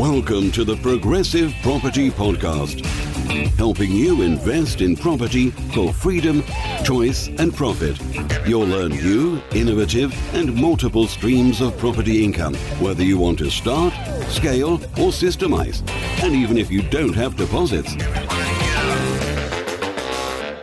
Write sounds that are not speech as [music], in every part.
Welcome to the Progressive Property Podcast, helping you invest in property for freedom, choice, and profit. You'll learn new, innovative, and multiple streams of property income, whether you want to start, scale, or systemize, and even if you don't have deposits.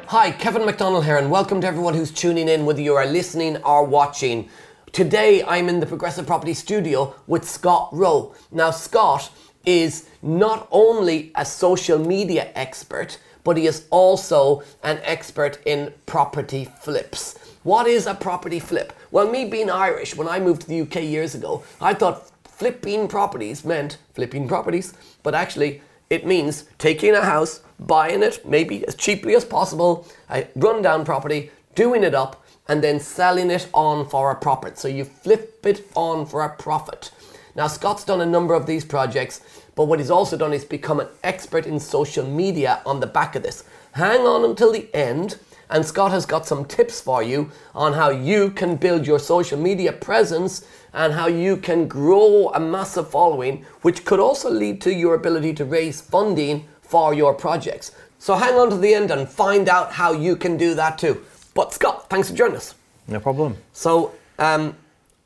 Hi, Kevin McDonnell here, and welcome to everyone who's tuning in, whether you are listening or watching. Today, I'm in the Progressive Property Studio with Scott Wroe. Now, Scott is not only a social media expert, but he is also an expert in property flips. What is a property flip? Well, me being Irish, when I moved to the UK years ago, I thought flipping properties meant flipping properties, but actually, it means taking a house, buying it maybe as cheaply as possible, a rundown property, doing it up, and then selling it on for a profit. So you flip it on for a profit. Now, Scott's done a number of these projects, but what he's also done is become an expert in social media on the back of this. Hang on until the end, and Scott has got some tips for you on how you can build your social media presence and how you can grow a massive following, which could also lead to your ability to raise funding for your projects. So hang on to the end and find out how you can do that too. But Scott, thanks for joining us. No problem. So, um,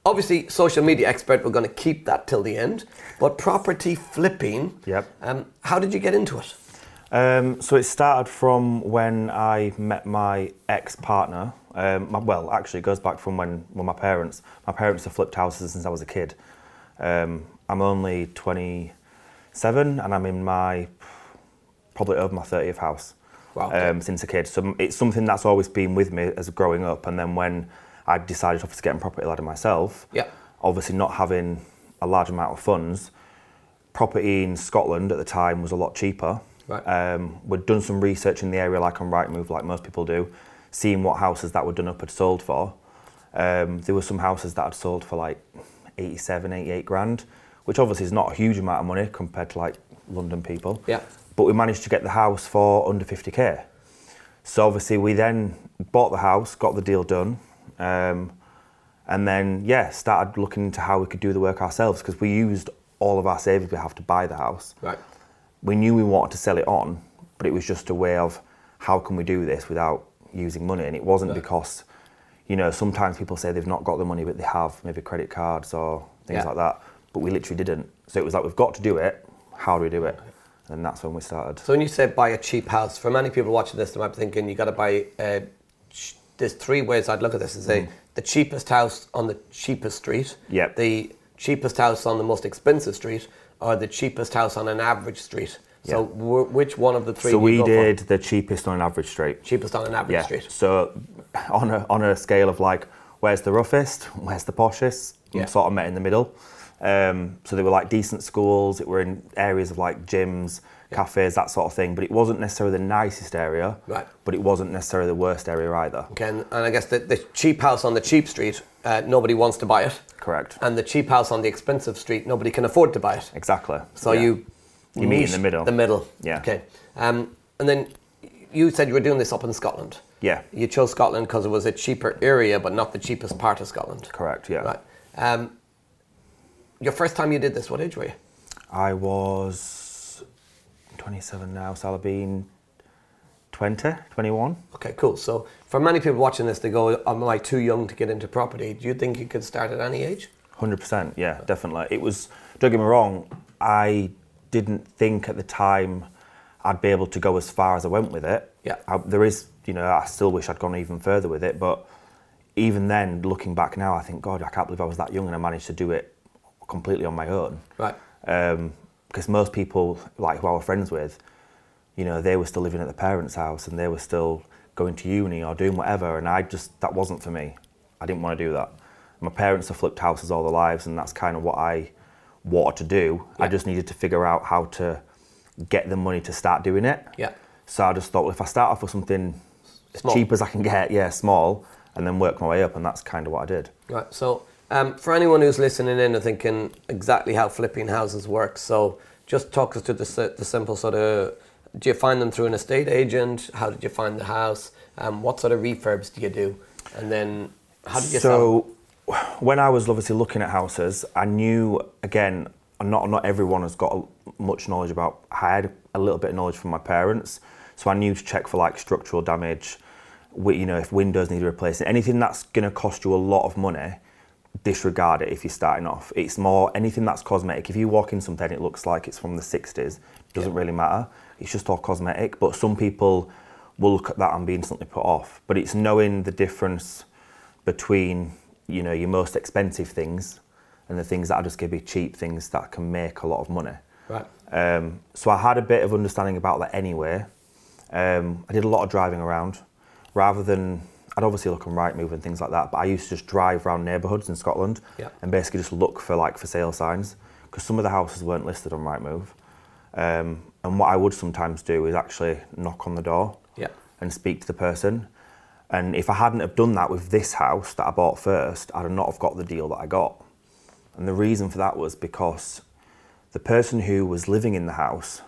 obviously, social media expert, we're going to keep that till the end. But property flipping, Yep. um, how did you get into it? Um, so it started from when I met my ex-partner. Um, my, well, actually, it goes back from when, when my parents. My parents have flipped houses since I was a kid. Um, I'm only 27, and I'm in my probably over my 30th house Wow, um, since a kid. So it's something that's always been with me as growing up. And then when I decided to get a property ladder myself, Yeah. obviously not having a large amount of funds, property in Scotland at the time was a lot cheaper. Right. Um, we'd done some research in the area, like on Rightmove, like most people do, seeing what houses that were done up had sold for. Um, there were some houses that had sold for like 87, 88 grand, which obviously is not a huge amount of money compared to like London people. Yeah. But we managed to get the house for under 50k. So obviously we then bought the house, got the deal done, um, and then yeah, started looking into how we could do the work ourselves because we used all of our savings we have to buy the house. Right. We knew we wanted to sell it on, but it was just a way of how can we do this without using money, and it wasn't because, you know, sometimes people say they've not got the money but they have maybe credit cards or things Yeah. like that, but we literally didn't. So it was like we've got to do it. How do we do it? And that's when we started. So when you say buy a cheap house, for many people watching this, they might be thinking you got to buy. Uh, ch- there's three ways I'd look at this: is say the cheapest house on the cheapest street, Mm. Yep. the cheapest house on the most expensive street, or the cheapest house on an average street. So Yeah. wh- which one of the three? So we go for? did the cheapest on an average street. cheapest on an average Yeah. street. So on a on a scale of like where's the roughest, where's the poshest, Yeah. I'm sort of met in the middle. Um, so they were like decent schools. It were in areas of like gyms, cafes, that sort of thing. But it wasn't necessarily the nicest area. Right. But it wasn't necessarily the worst area either. Okay, and, and I guess the, the cheap house on the cheap street, uh, nobody wants to buy it. Correct. And the cheap house on the expensive street, nobody can afford to buy it. Exactly. So Yeah. you You meet in the middle. The middle. Yeah. Okay. Um, and then you said you were doing this up in Scotland. Yeah. You chose Scotland because it was a cheaper area, but not the cheapest part of Scotland. Correct. Yeah. Right. Um, your first time you did this, what age were you? I was 27 now, so I'll have been 20, 21. Okay, cool. So for many people watching this, they go, "Am I too young to get into property?" Do you think you could start at any age? Hundred percent, yeah, definitely. It was. Don't get me wrong. I didn't think at the time I'd be able to go as far as I went with it. Yeah. I, there is, you know, I still wish I'd gone even further with it. But even then, looking back now, I think, God, I can't believe I was that young and I managed to do it completely on my own. Right. Um, because most people, like who I was friends with, you know, they were still living at their parents' house and they were still going to uni or doing whatever, and I just that wasn't for me. I didn't want to do that. My parents have flipped houses all their lives, and that's kind of what I wanted to do. I just needed to figure out how to get the money to start doing it. Yeah. So I just thought, well, if I start off with something Small. as cheap as I can get, yeah, small, and then work my way up, and that's kind of what I did. Right. So, um, for anyone who's listening in and thinking exactly how flipping houses work, so just talk us through the, the simple sort of. Do you find them through an estate agent? How did you find the house? Um, what sort of refurbs do you do? And then how did you sell? So, when I was obviously looking at houses, I knew again not not everyone has got much knowledge about. I had a little bit of knowledge from my parents, so I knew to check for like structural damage. You know, if windows need replacing, anything that's going to cost you a lot of money, disregard it if you're starting off. It's more anything that's cosmetic. If you walk in something, it looks like it's from the 60s. Doesn't really matter. It's just all cosmetic. But some people will look at that and be instantly put off. But it's knowing the difference between you know your most expensive things and the things that are just going to be cheap things that can make a lot of money. Right. Um, so I had a bit of understanding about that anyway. Um, I did a lot of driving around, rather than I'd obviously look on Rightmove and things like that. But I used to just drive around neighbourhoods in Scotland Yeah. and basically just look for like for sale signs because some of the houses weren't listed on Rightmove. Um, and what I would sometimes do is actually knock on the door Yeah. and speak to the person. And if I hadn't have done that with this house that I bought first, I'd have not have got the deal that I got. And the reason for that was because the person who was living in the house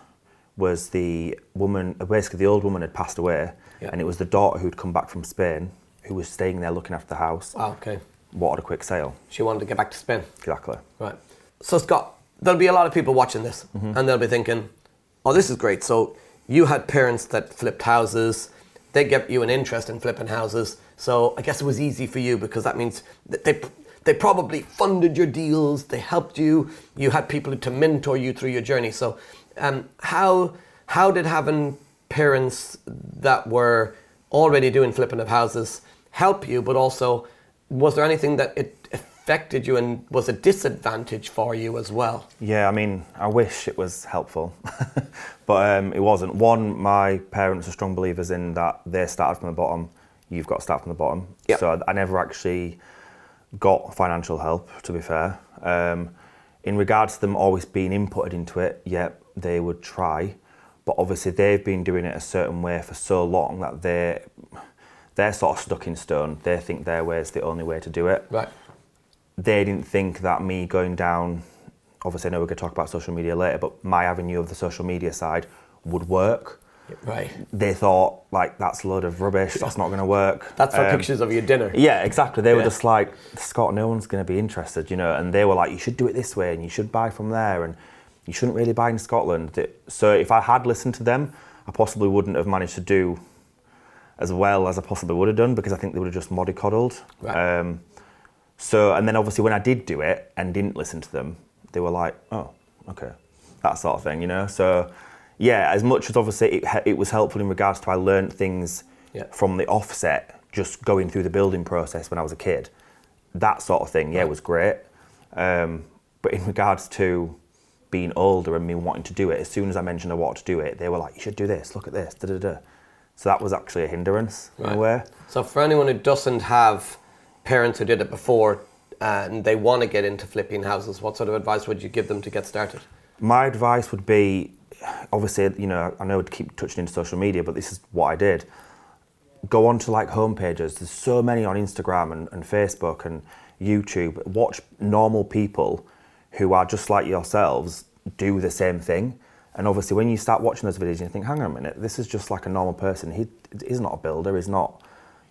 was the woman, basically the old woman had passed away, Yeah. and it was the daughter who'd come back from Spain who was staying there looking after the house. Ah, okay. Wanted a quick sale. She wanted to get back to Spain. Exactly. Right. So Scott, there'll be a lot of people watching this, Mm-hmm. and they'll be thinking, "Oh, this is great." So you had parents that flipped houses. They get you an interest in flipping houses. So I guess it was easy for you because that means that they they probably funded your deals. They helped you. You had people to mentor you through your journey. So um, how how did having parents that were already doing flipping of houses help you? But also, was there anything that it affected you and was a disadvantage for you as well? Yeah, I mean, I wish it was helpful, [laughs] but um, it wasn't. One, my parents are strong believers in that they started from the bottom. You've got to start from the bottom. Yep. So I, I never actually got financial help. To be fair, um, in regards to them always being inputted into it, yeah, they would try, but obviously they've been doing it a certain way for so long that they they're sort of stuck in stone. They think their way is the only way to do it Right. they didn't think that me going down obviously I know we're going to talk about social media later but my avenue of the social media side would work Right. they thought like that's a load of rubbish that's not going to work [laughs] That's for Um, pictures of your dinner. yeah exactly they were just like Scott no one's going to be interested you know and they were like you should do it this way and you should buy from there and you shouldn't really buy in Scotland so if I had listened to them I possibly wouldn't have managed to do as well as I possibly would have done because I think they would have just mollycoddled Right. um, so, and then obviously when I did do it and didn't listen to them, they were like, oh, okay, that sort of thing, you know? So, yeah, as much as obviously it, it was helpful in regards to I learned things Yeah. from the offset, just going through the building process when I was a kid, that sort of thing, yeah, was great. Um, but in regards to being older and me wanting to do it, as soon as I mentioned I wanted to do it, they were like, you should do this, look at this, da da da. So that was actually a hindrance in a way. So for anyone who doesn't have parents who did it before uh, and they want to get into flipping houses, what sort of advice would you give them to get started? My advice would be obviously, you know, I know I'd keep touching into social media, but this is what I did. Go on to like homepages. There's so many on Instagram and, and Facebook and YouTube. Watch normal people who are just like yourselves do the same thing. And obviously, when you start watching those videos, you think, hang on a minute, this is just like a normal person. He, he's not a builder, he's not,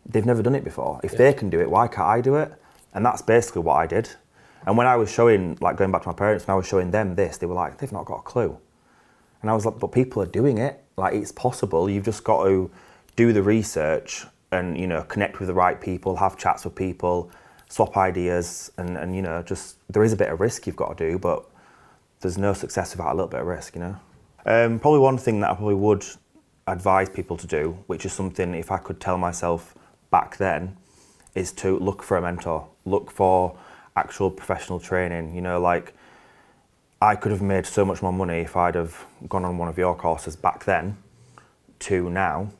they've never done it before. If they can do it, why can't I do it? And that's basically what I did. And when I was showing, like going back to my parents, when I was showing them this, they were like, they've not got a clue. And I was like, but people are doing it. Like it's possible. You've just got to do the research and you know connect with the right people, have chats with people, swap ideas, and and you know just there is a bit of risk you've got to do, but there's no success without a little bit of risk. You know. Um, probably one thing that I probably would advise people to do, which is something if I could tell myself back then, is to look for a mentor. Look for actual professional training. You know, like I could have made so much more money if I'd have gone on one of your courses back then to now.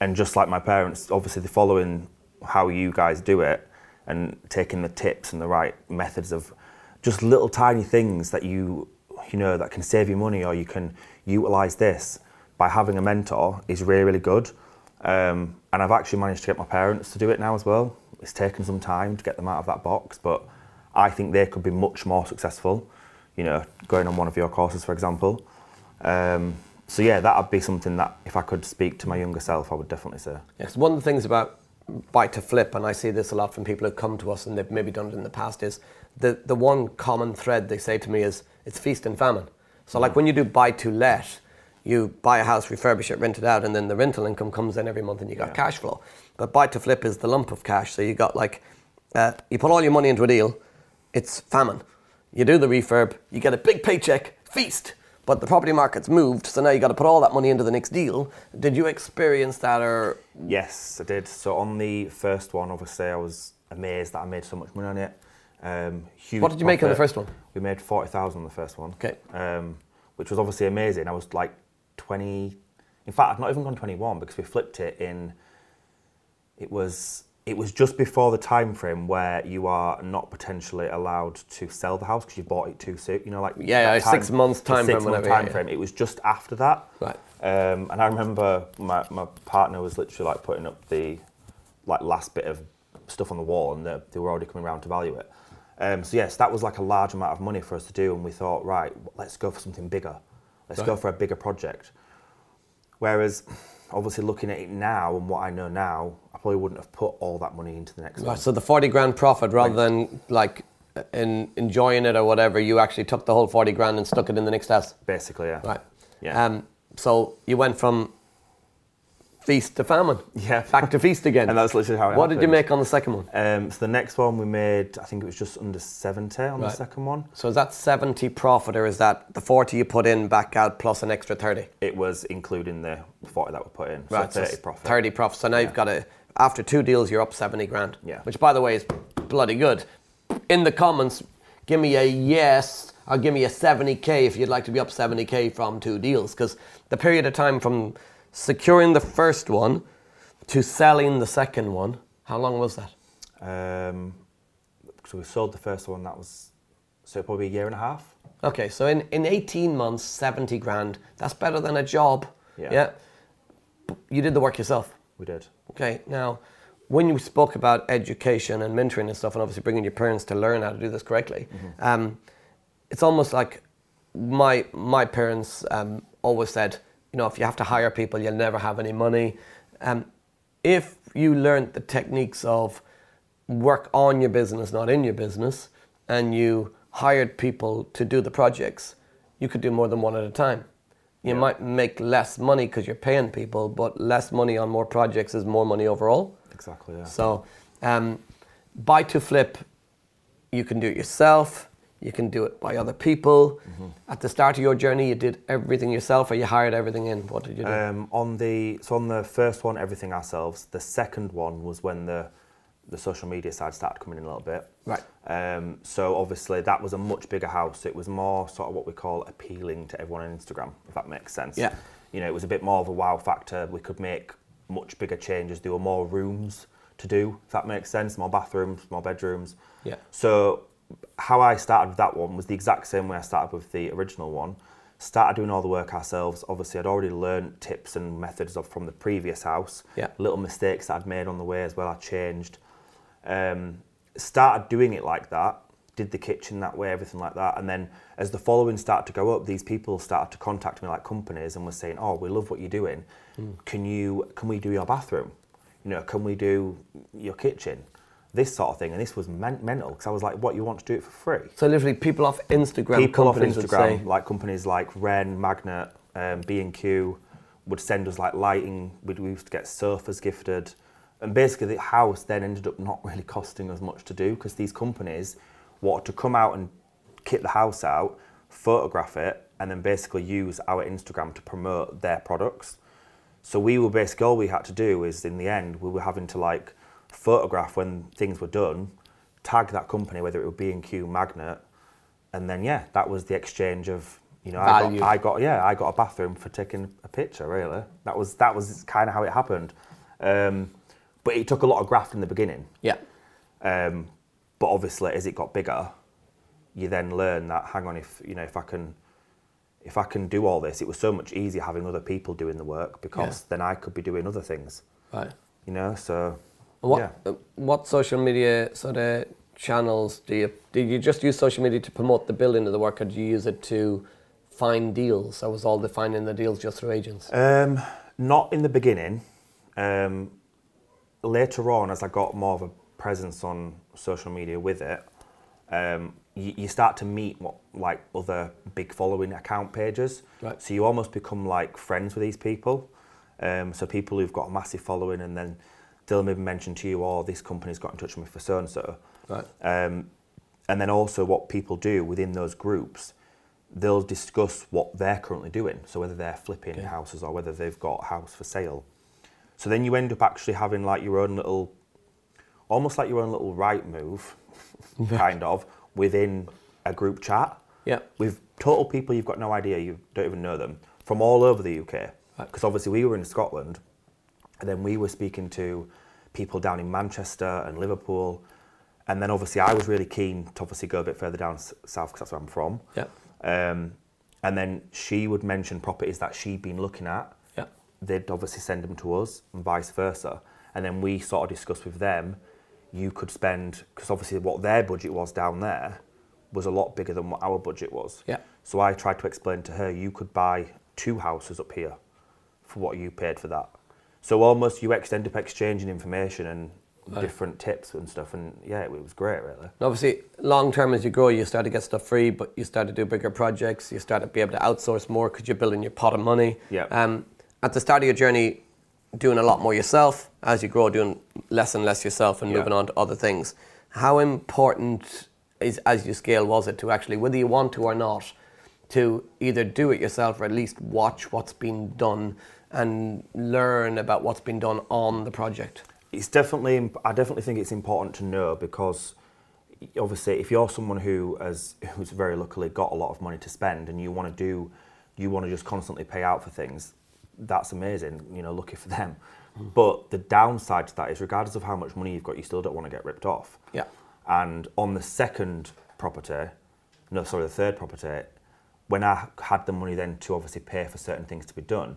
And just like my parents, obviously they're following how you guys do it and taking the tips and the right methods of just little tiny things that you you know that can save you money or you can utilize this by having a mentor is really really good. Um, and I've actually managed to get my parents to do it now as well. It's taken some time to get them out of that box, but I think they could be much more successful. You know, going on one of your courses, for example. Um, so yeah, that would be something that if I could speak to my younger self, I would definitely say. Yes, one of the things about buy to flip, and I see this a lot from people who come to us and they've maybe done it in the past, is the, the one common thread they say to me is it's feast and famine. So, like when you do buy to let, you buy a house, refurbish it, rent it out, and then the rental income comes in every month and you got cash flow. But buy to flip is the lump of cash. So, you got like, uh, you put all your money into a deal, it's famine. You do the refurb, you get a big paycheck, feast. But the property market's moved, so now you got to put all that money into the next deal. Did you experience that, or Yes, I did. So on the first one, obviously, I was amazed that I made so much money on it. Um, huge What did you make on the first one? We made forty thousand on the first one. Okay. Um, which was obviously amazing. I was like twenty. In fact, I've not even gone twenty-one because we flipped it in. It was it was just before the time frame where you are not potentially allowed to sell the house because you bought it too soon. You know, like Yeah, yeah, six months time frame, six month whatever, yeah, time yeah. It was just after that. Right. Um, and I remember my, my partner was literally like putting up the like last bit of stuff on the wall, and they, they were already coming around to value it. Um, so yes, that was like a large amount of money for us to do, and we thought, right, let's go for something bigger. Let's go for a bigger project. Whereas, obviously, looking at it now and what I know now, I probably wouldn't have put all that money into the next one. Right, so the 40 grand profit, rather than like in enjoying it or whatever, you actually took the whole 40 grand and stuck it in the next house. Basically, yeah. Right. Yeah. Um, so you went from feast to famine. [laughs] Yeah. Back to feast again. And that's literally how it What did you make on the second one? Um, so the next one we made, I think it was just under 70 on Right. the second one. So is that 70 profit or is that the 40 you put in back out plus an extra 30? It was including the 40 that we put in. So Right, so 30 it's profit. 30 profit. So now you've got a, after two deals, you're up 70 grand. Yeah. Which, by the way, is bloody good. In the comments, give me a yes or give me a 70k if you'd like to be up 70k from two deals. Because the period of time from securing the first one to selling the second one, how long was that? Um, so we sold the first one, that was so probably a year and a half. Okay, so in, in 18 months, 70 grand, that's better than a job. Yeah. You did the work yourself. We did. Okay, now, when you spoke about education and mentoring and stuff, and obviously bringing your parents to learn how to do this correctly, um, it's almost like my my parents um, always said, you know, if you have to hire people, you'll never have any money. Um, if you learned the techniques of work on your business, not in your business, and you hired people to do the projects, you could do more than one at a time. You might make less money because you're paying people, but less money on more projects is more money overall. Exactly, yeah. So, um, buy to flip, you can do it yourself. You can do it by other people. Mm-hmm. At the start of your journey, you did everything yourself, or you hired everything in. What did you do? Um, on the so on the first one, everything ourselves. The second one was when the the social media side started coming in a little bit. Right. Um, so obviously that was a much bigger house. It was more sort of what we call appealing to everyone on Instagram, if that makes sense. Yeah. You know, it was a bit more of a wow factor. We could make much bigger changes. There were more rooms to do, if that makes sense. More bathrooms, more bedrooms. Yeah. So how I started with that one was the exact same way I started with the original one. Started doing all the work ourselves. Obviously, I'd already learned tips and methods of from the previous house. Yeah. Little mistakes that I'd made on the way as well. I changed. Um, started doing it like that. Did the kitchen that way, everything like that, and then as the following started to go up, these people started to contact me like companies and were saying, "Oh, we love what you're doing. Can you? Can we do your bathroom? You know, can we do your kitchen?" This sort of thing, and this was men- mental because I was like, "What you want to do it for free?" so literally, people off Instagram, people off Instagram, like companies like Wren, Magnet, um, B and Q, would send us like lighting. We'd, we used to get sofas gifted, and basically the house then ended up not [laughs] really costing us much to do because these companies wanted to come out and kit the house out, photograph it, and then basically use our Instagram to promote their products. So we were basically all we had to do is in the end we were having to like photograph when things were done, tag that company whether it would B and Q Magnet, and then yeah, that was the exchange of you know I got, I got yeah I got a bathroom for taking a picture really. That was that was kind of how it happened, um, but it took a lot of graft in the beginning. "Yeah, Um, but obviously, as it got bigger, you then learn that hang on, if you know, if I can, if I can do all this, it was so much easier having other people doing the work because then I could be doing other things. right." You know, so What yeah. uh, what social media sort of channels do you did you just use social media to promote the building of the work, or do you use it to find deals? Or was all the finding the deals just through agents? Um, not in the beginning. Um, later on, as I got more of a presence on social media with it, um, you, you start to meet what like other big following account pages. Right. So you almost become like friends with these people. Um, so people who've got a massive following, and then they'll maybe mention to you, "Oh, this company's got in touch with me for so and so." Right. Um, and then also what people do within those groups, they'll discuss what they're currently doing. So whether they're flipping Okay. houses or whether they've got a house for sale. So then you end up actually having like your own little, almost like your own little Rightmove, [laughs] kind of, within a group chat Yeah. with total people you've got no idea, you don't even know them, from all over the UK. Right. Because obviously we were in Scotland, and then we were speaking to people down in Manchester and Liverpool, and then obviously I was really keen to obviously go a bit further down south because that's where I'm from. Yeah. Um, and then she would mention properties that she'd been looking at. Yeah. They'd obviously send them to us, and vice versa. And then we sort of discussed with them. You could spend because obviously what their budget was down there was a lot bigger than what our budget was. Yeah. So I tried to explain to her you could buy two houses up here for what you paid for that. So almost you ex- end up exchanging information and Right. different tips and stuff, and yeah, it was great, really. And obviously, long term as you grow, you start to get stuff free, but you start to do bigger projects. You start to be able to outsource more because you're building your pot of money. Yeah. Um, at the start of your journey, doing a lot more yourself. As you grow, doing less and less yourself and Yeah. moving on to other things. How important is as you scale was it to actually, whether you want to or not, to either do it yourself or at least watch what's been done and learn about what's been done on the project? it's definitely I definitely think it's important to know because obviously if you're someone who has who's very luckily got a lot of money to spend and you want to do you want to just constantly pay out for things that's amazing you know lucky for them mm. but the downside to that is regardless of how much money you've got you still don't want to get ripped off Yeah. and on the second property no sorry the third property when I had the money then to obviously pay for certain things to be done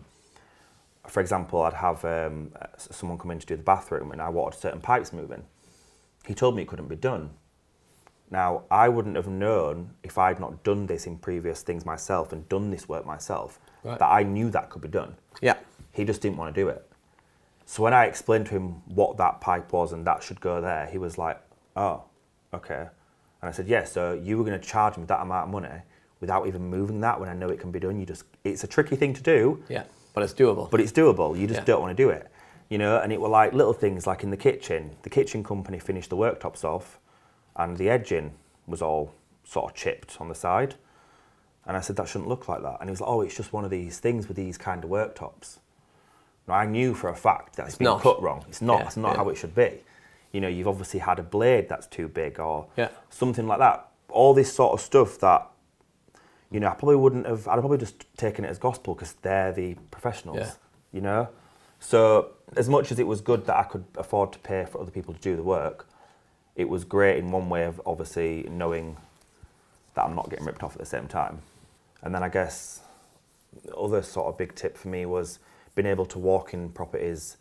for example, I'd have um, someone come in to do the bathroom and I wanted certain pipes moving. He told me it couldn't be done. Now, I wouldn't have known if I'd not done this in previous things myself and done this work myself Right. that I knew that could be done. Yeah. He just didn't want to do it. So when I explained to him what that pipe was and that should go there, he was like, "Oh, okay." And I said, "Yeah, so you were going to charge me that amount of money without even moving that when I know it can be done. You just it's a tricky thing to do, Yeah. But it's doable. but it's doable. You just Yeah. don't want to do it, you know. And it were like little things, like in the kitchen. The kitchen company finished the worktops off, and the edging was all sort of chipped on the side. And I said that shouldn't look like that. And he was like, "Oh, it's just one of these things with these kind of worktops." Now I knew for a fact that it's been not. cut wrong. It's not. Yeah, it's not yeah. how it should be. You know, you've obviously had a blade that's too big or Yeah. something like that. All this sort of stuff that you know, I probably wouldn't have. I'd probably just taken it as gospel because they're the professionals. Yeah. You know, so as much as it was good that I could afford to pay for other people to do the work, it was great in one way of obviously knowing that I'm not getting ripped off at the same time. And then I guess the other sort of big tip for me was being able to walk in properties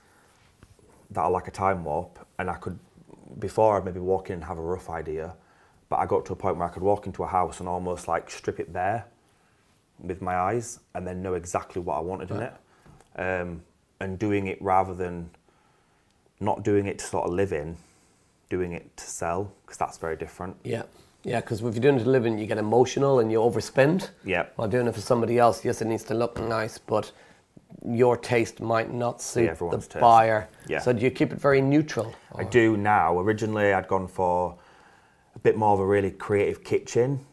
that are like a time warp, and I could before I'd maybe walk in and have a rough idea, but I got to a point where I could walk into a house and almost like strip it bare with my eyes and then know exactly what I wanted in it, um, and doing it rather than not doing it to sort of live in, doing it to sell because that's very different. Yeah, yeah, because if you're doing it to live in, you get emotional and you overspend. Yeah. While doing it for somebody else, yes, it needs to look nice, but your taste might not suit the everyone's taste. buyer. Yeah. So do you keep it very neutral? I do now. Originally, I'd gone for a bit more of a really creative kitchen,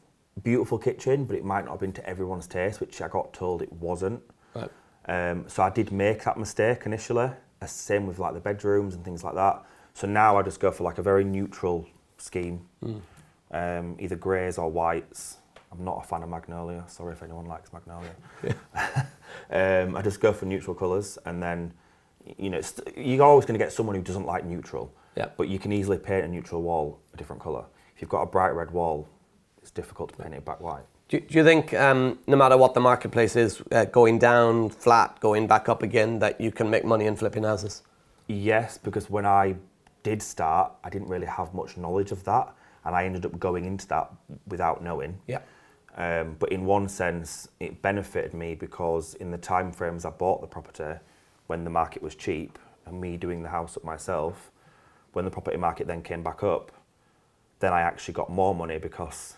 beautiful kitchen, but it might not have been to everyone's taste, which I got told it wasn't. Right. Um, so I did make that mistake initially. Uh, Same with like the bedrooms and things like that. So now I just go for like a very neutral scheme, um, either greys or whites. I'm not a fan of magnolia. Sorry if anyone likes magnolia. [laughs] um, I just go for neutral colours, and then you know you're always going to get someone who doesn't like neutral. Yeah. But you can easily paint a neutral wall a different colour. If you've got a bright red wall, it's difficult to paint it back white. Do, do you think, um, no matter what the marketplace is, uh, going down, flat, going back up again, that you can make money in flipping houses? Yes, because when I did start, I didn't really have much knowledge of that, and I ended up going into that without knowing. Yeah. Um, but in one sense, it benefited me because in the time frames I bought the property, when the market was cheap, and me doing the house up myself, when the property market then came back up, then I actually got more money because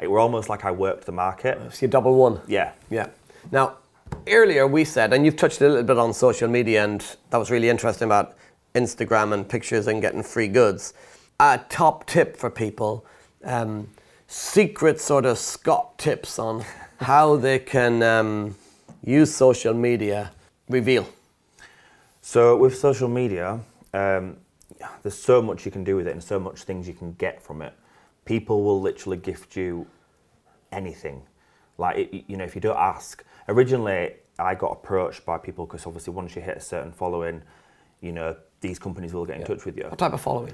it were almost like I worked the market. So you double one. Yeah. Yeah. Now, earlier we said, and you've touched a little bit on social media, and that was really interesting about Instagram and pictures and getting free goods. A top tip for people, um, secret sort of Scott tips on [laughs] how they can um, use social media. Reveal. So with social media, um, there's so much you can do with it and so much things you can get from it. People will literally gift you anything. Like it, you know, if you don't ask. Originally, I got approached by people because obviously once you hit a certain following, you know, these companies will get in touch with you. What type of following?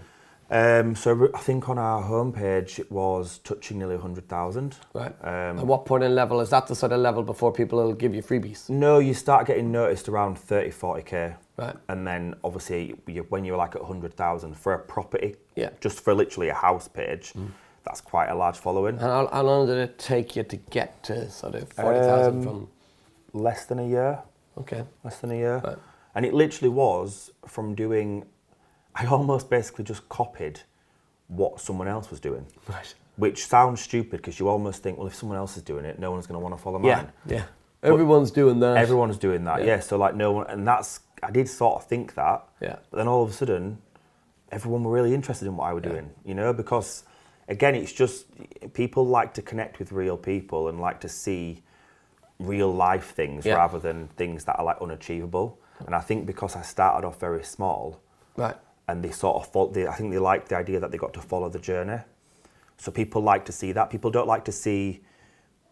Um, so I think on our homepage it was touching nearly 100,000. Right. Um, At what point in level is that the sort of level before people will give you freebies? No, you start getting noticed around 30, 40k. Right. And then obviously you, when you're like at 100,000 for a property, Yeah. just for literally a house page, that's quite a large following. And how, how long did it take you to get to sort of 40,000 Um, from. Less than a year. Okay. Less than a year. Right. And it literally was from doing, I almost basically just copied what someone else was doing. Right. Which sounds stupid because you almost think, well, if someone else is doing it, no one's going to want to follow Yeah. mine. Yeah. Everyone's doing that. Everyone's doing that, Yeah. yeah. So like no one, and that's I did sort of think that, Yeah. But then all of a sudden, everyone were really interested in what I was doing, you know, because again, it's just people like to connect with real people and like to see real life things Yeah. rather than things that are like unachievable. And I think because I started off very small, Right. And they sort of fol- they, I think they like the idea that they got to follow the journey. So people like to see that. People don't like to see,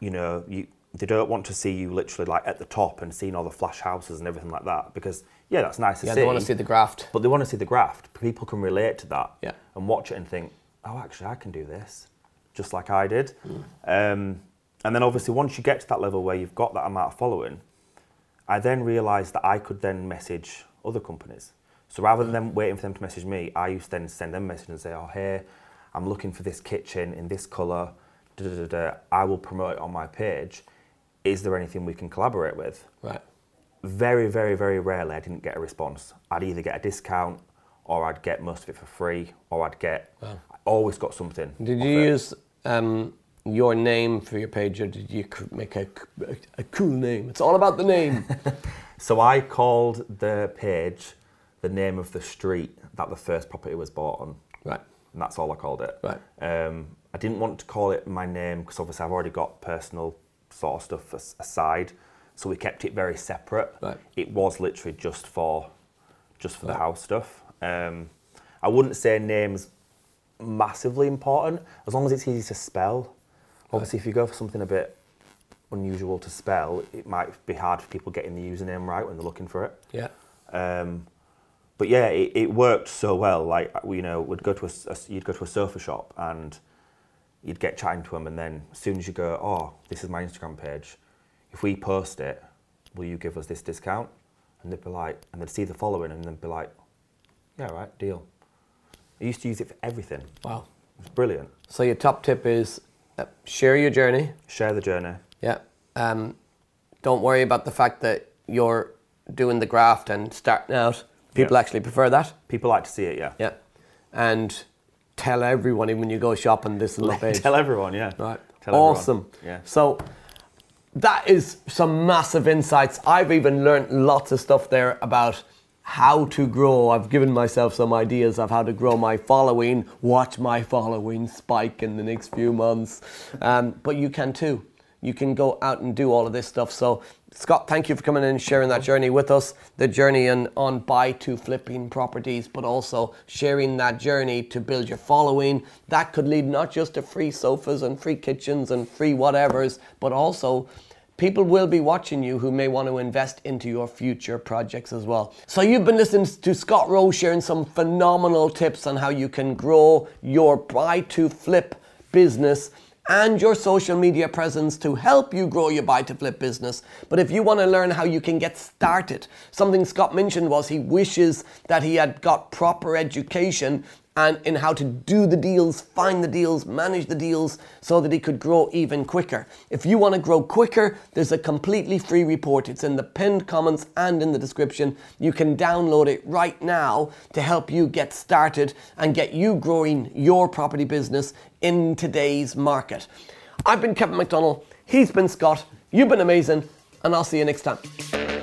you know, you. They don't want to see you literally like at the top and seeing all the flash houses and everything like that because yeah, that's nice to Yeah, see. they want to see the graft. But they want to see the graft. People can relate to that Yeah. and watch it and think, oh, actually, I can do this, just like I did. Um, and then obviously, once you get to that level where you've got that amount of following, I then realised that I could then message other companies. So rather than them waiting for them to message me, I used to then send them a message and say, oh, hey, I'm looking for this kitchen in this colour. Da, da, da, da. I will promote it on my page. Is there anything we can collaborate with? Right. very, very, very rarely I didn't get a response. I'd either get a discount or I'd get most of it for free or I'd get, I always got something. Did you it. use um, your name for your page or did you make a cool name? It's all about the name. [laughs] So I called the page the name of the street that the first property was bought on. right. And that's all I called it. Right. Um, I didn't want to call it my name because obviously I've already got personal sort of stuff aside. So we kept it very separate. Right. It was literally just for just for the house stuff. Um, I wouldn't say names massively important as long as it's easy to spell. Obviously, if you go for something a bit unusual to spell, it might be hard for people getting the username right when they're looking for it. Yeah. Um, but yeah, it, it worked so well. Like you know, would go to a, a- you'd go to a sofa shop and you'd get chatting to them, and then as soon as you go, oh, this is my Instagram page. If we post it, will you give us this discount? And they'd be like, and they'd see the following, and they'd be like, yeah, right, deal. I used to use it for everything. It Wow. was brilliant. So your top tip is uh, share your journey. Share the journey. Yeah. Um, don't worry about the fact that you're doing the graft and starting out. People Yeah. actually prefer that. People like to see it, yeah. Yeah. And tell everyone when you go shopping this is [laughs] the page. Tell everyone, yeah. Right. Tell everyone. awesome. Yeah. So that is some massive insights. I've even learned lots of stuff there about how to grow. I've given myself some ideas of how to grow my following, watch my following spike in the next few months. Um, but you can too. You can go out and do all of this stuff. So, Scott, thank you for coming in and sharing that journey with us. The journey on, on buy to flipping properties, but also sharing that journey to build your following. That could lead not just to free sofas and free kitchens and free whatevers, but also people will be watching you who may want to invest into your future projects as well. So you've been listening to Scott Wroe sharing some phenomenal tips on how you can grow your buy to flip business and your social media presence to help you grow your buy to flip business. But if you want to learn how you can get started, something Scott mentioned was he wishes that he had got proper education and in how to do the deals, find the deals, manage the deals so that he could grow even quicker. If you want to grow quicker, there's a completely free report. It's in the pinned comments and in the description. You can download it right now to help you get started and get you growing your property business in today's market. I've been Kevin McDonnell, he's been Scott, you've been amazing, and I'll see you next time.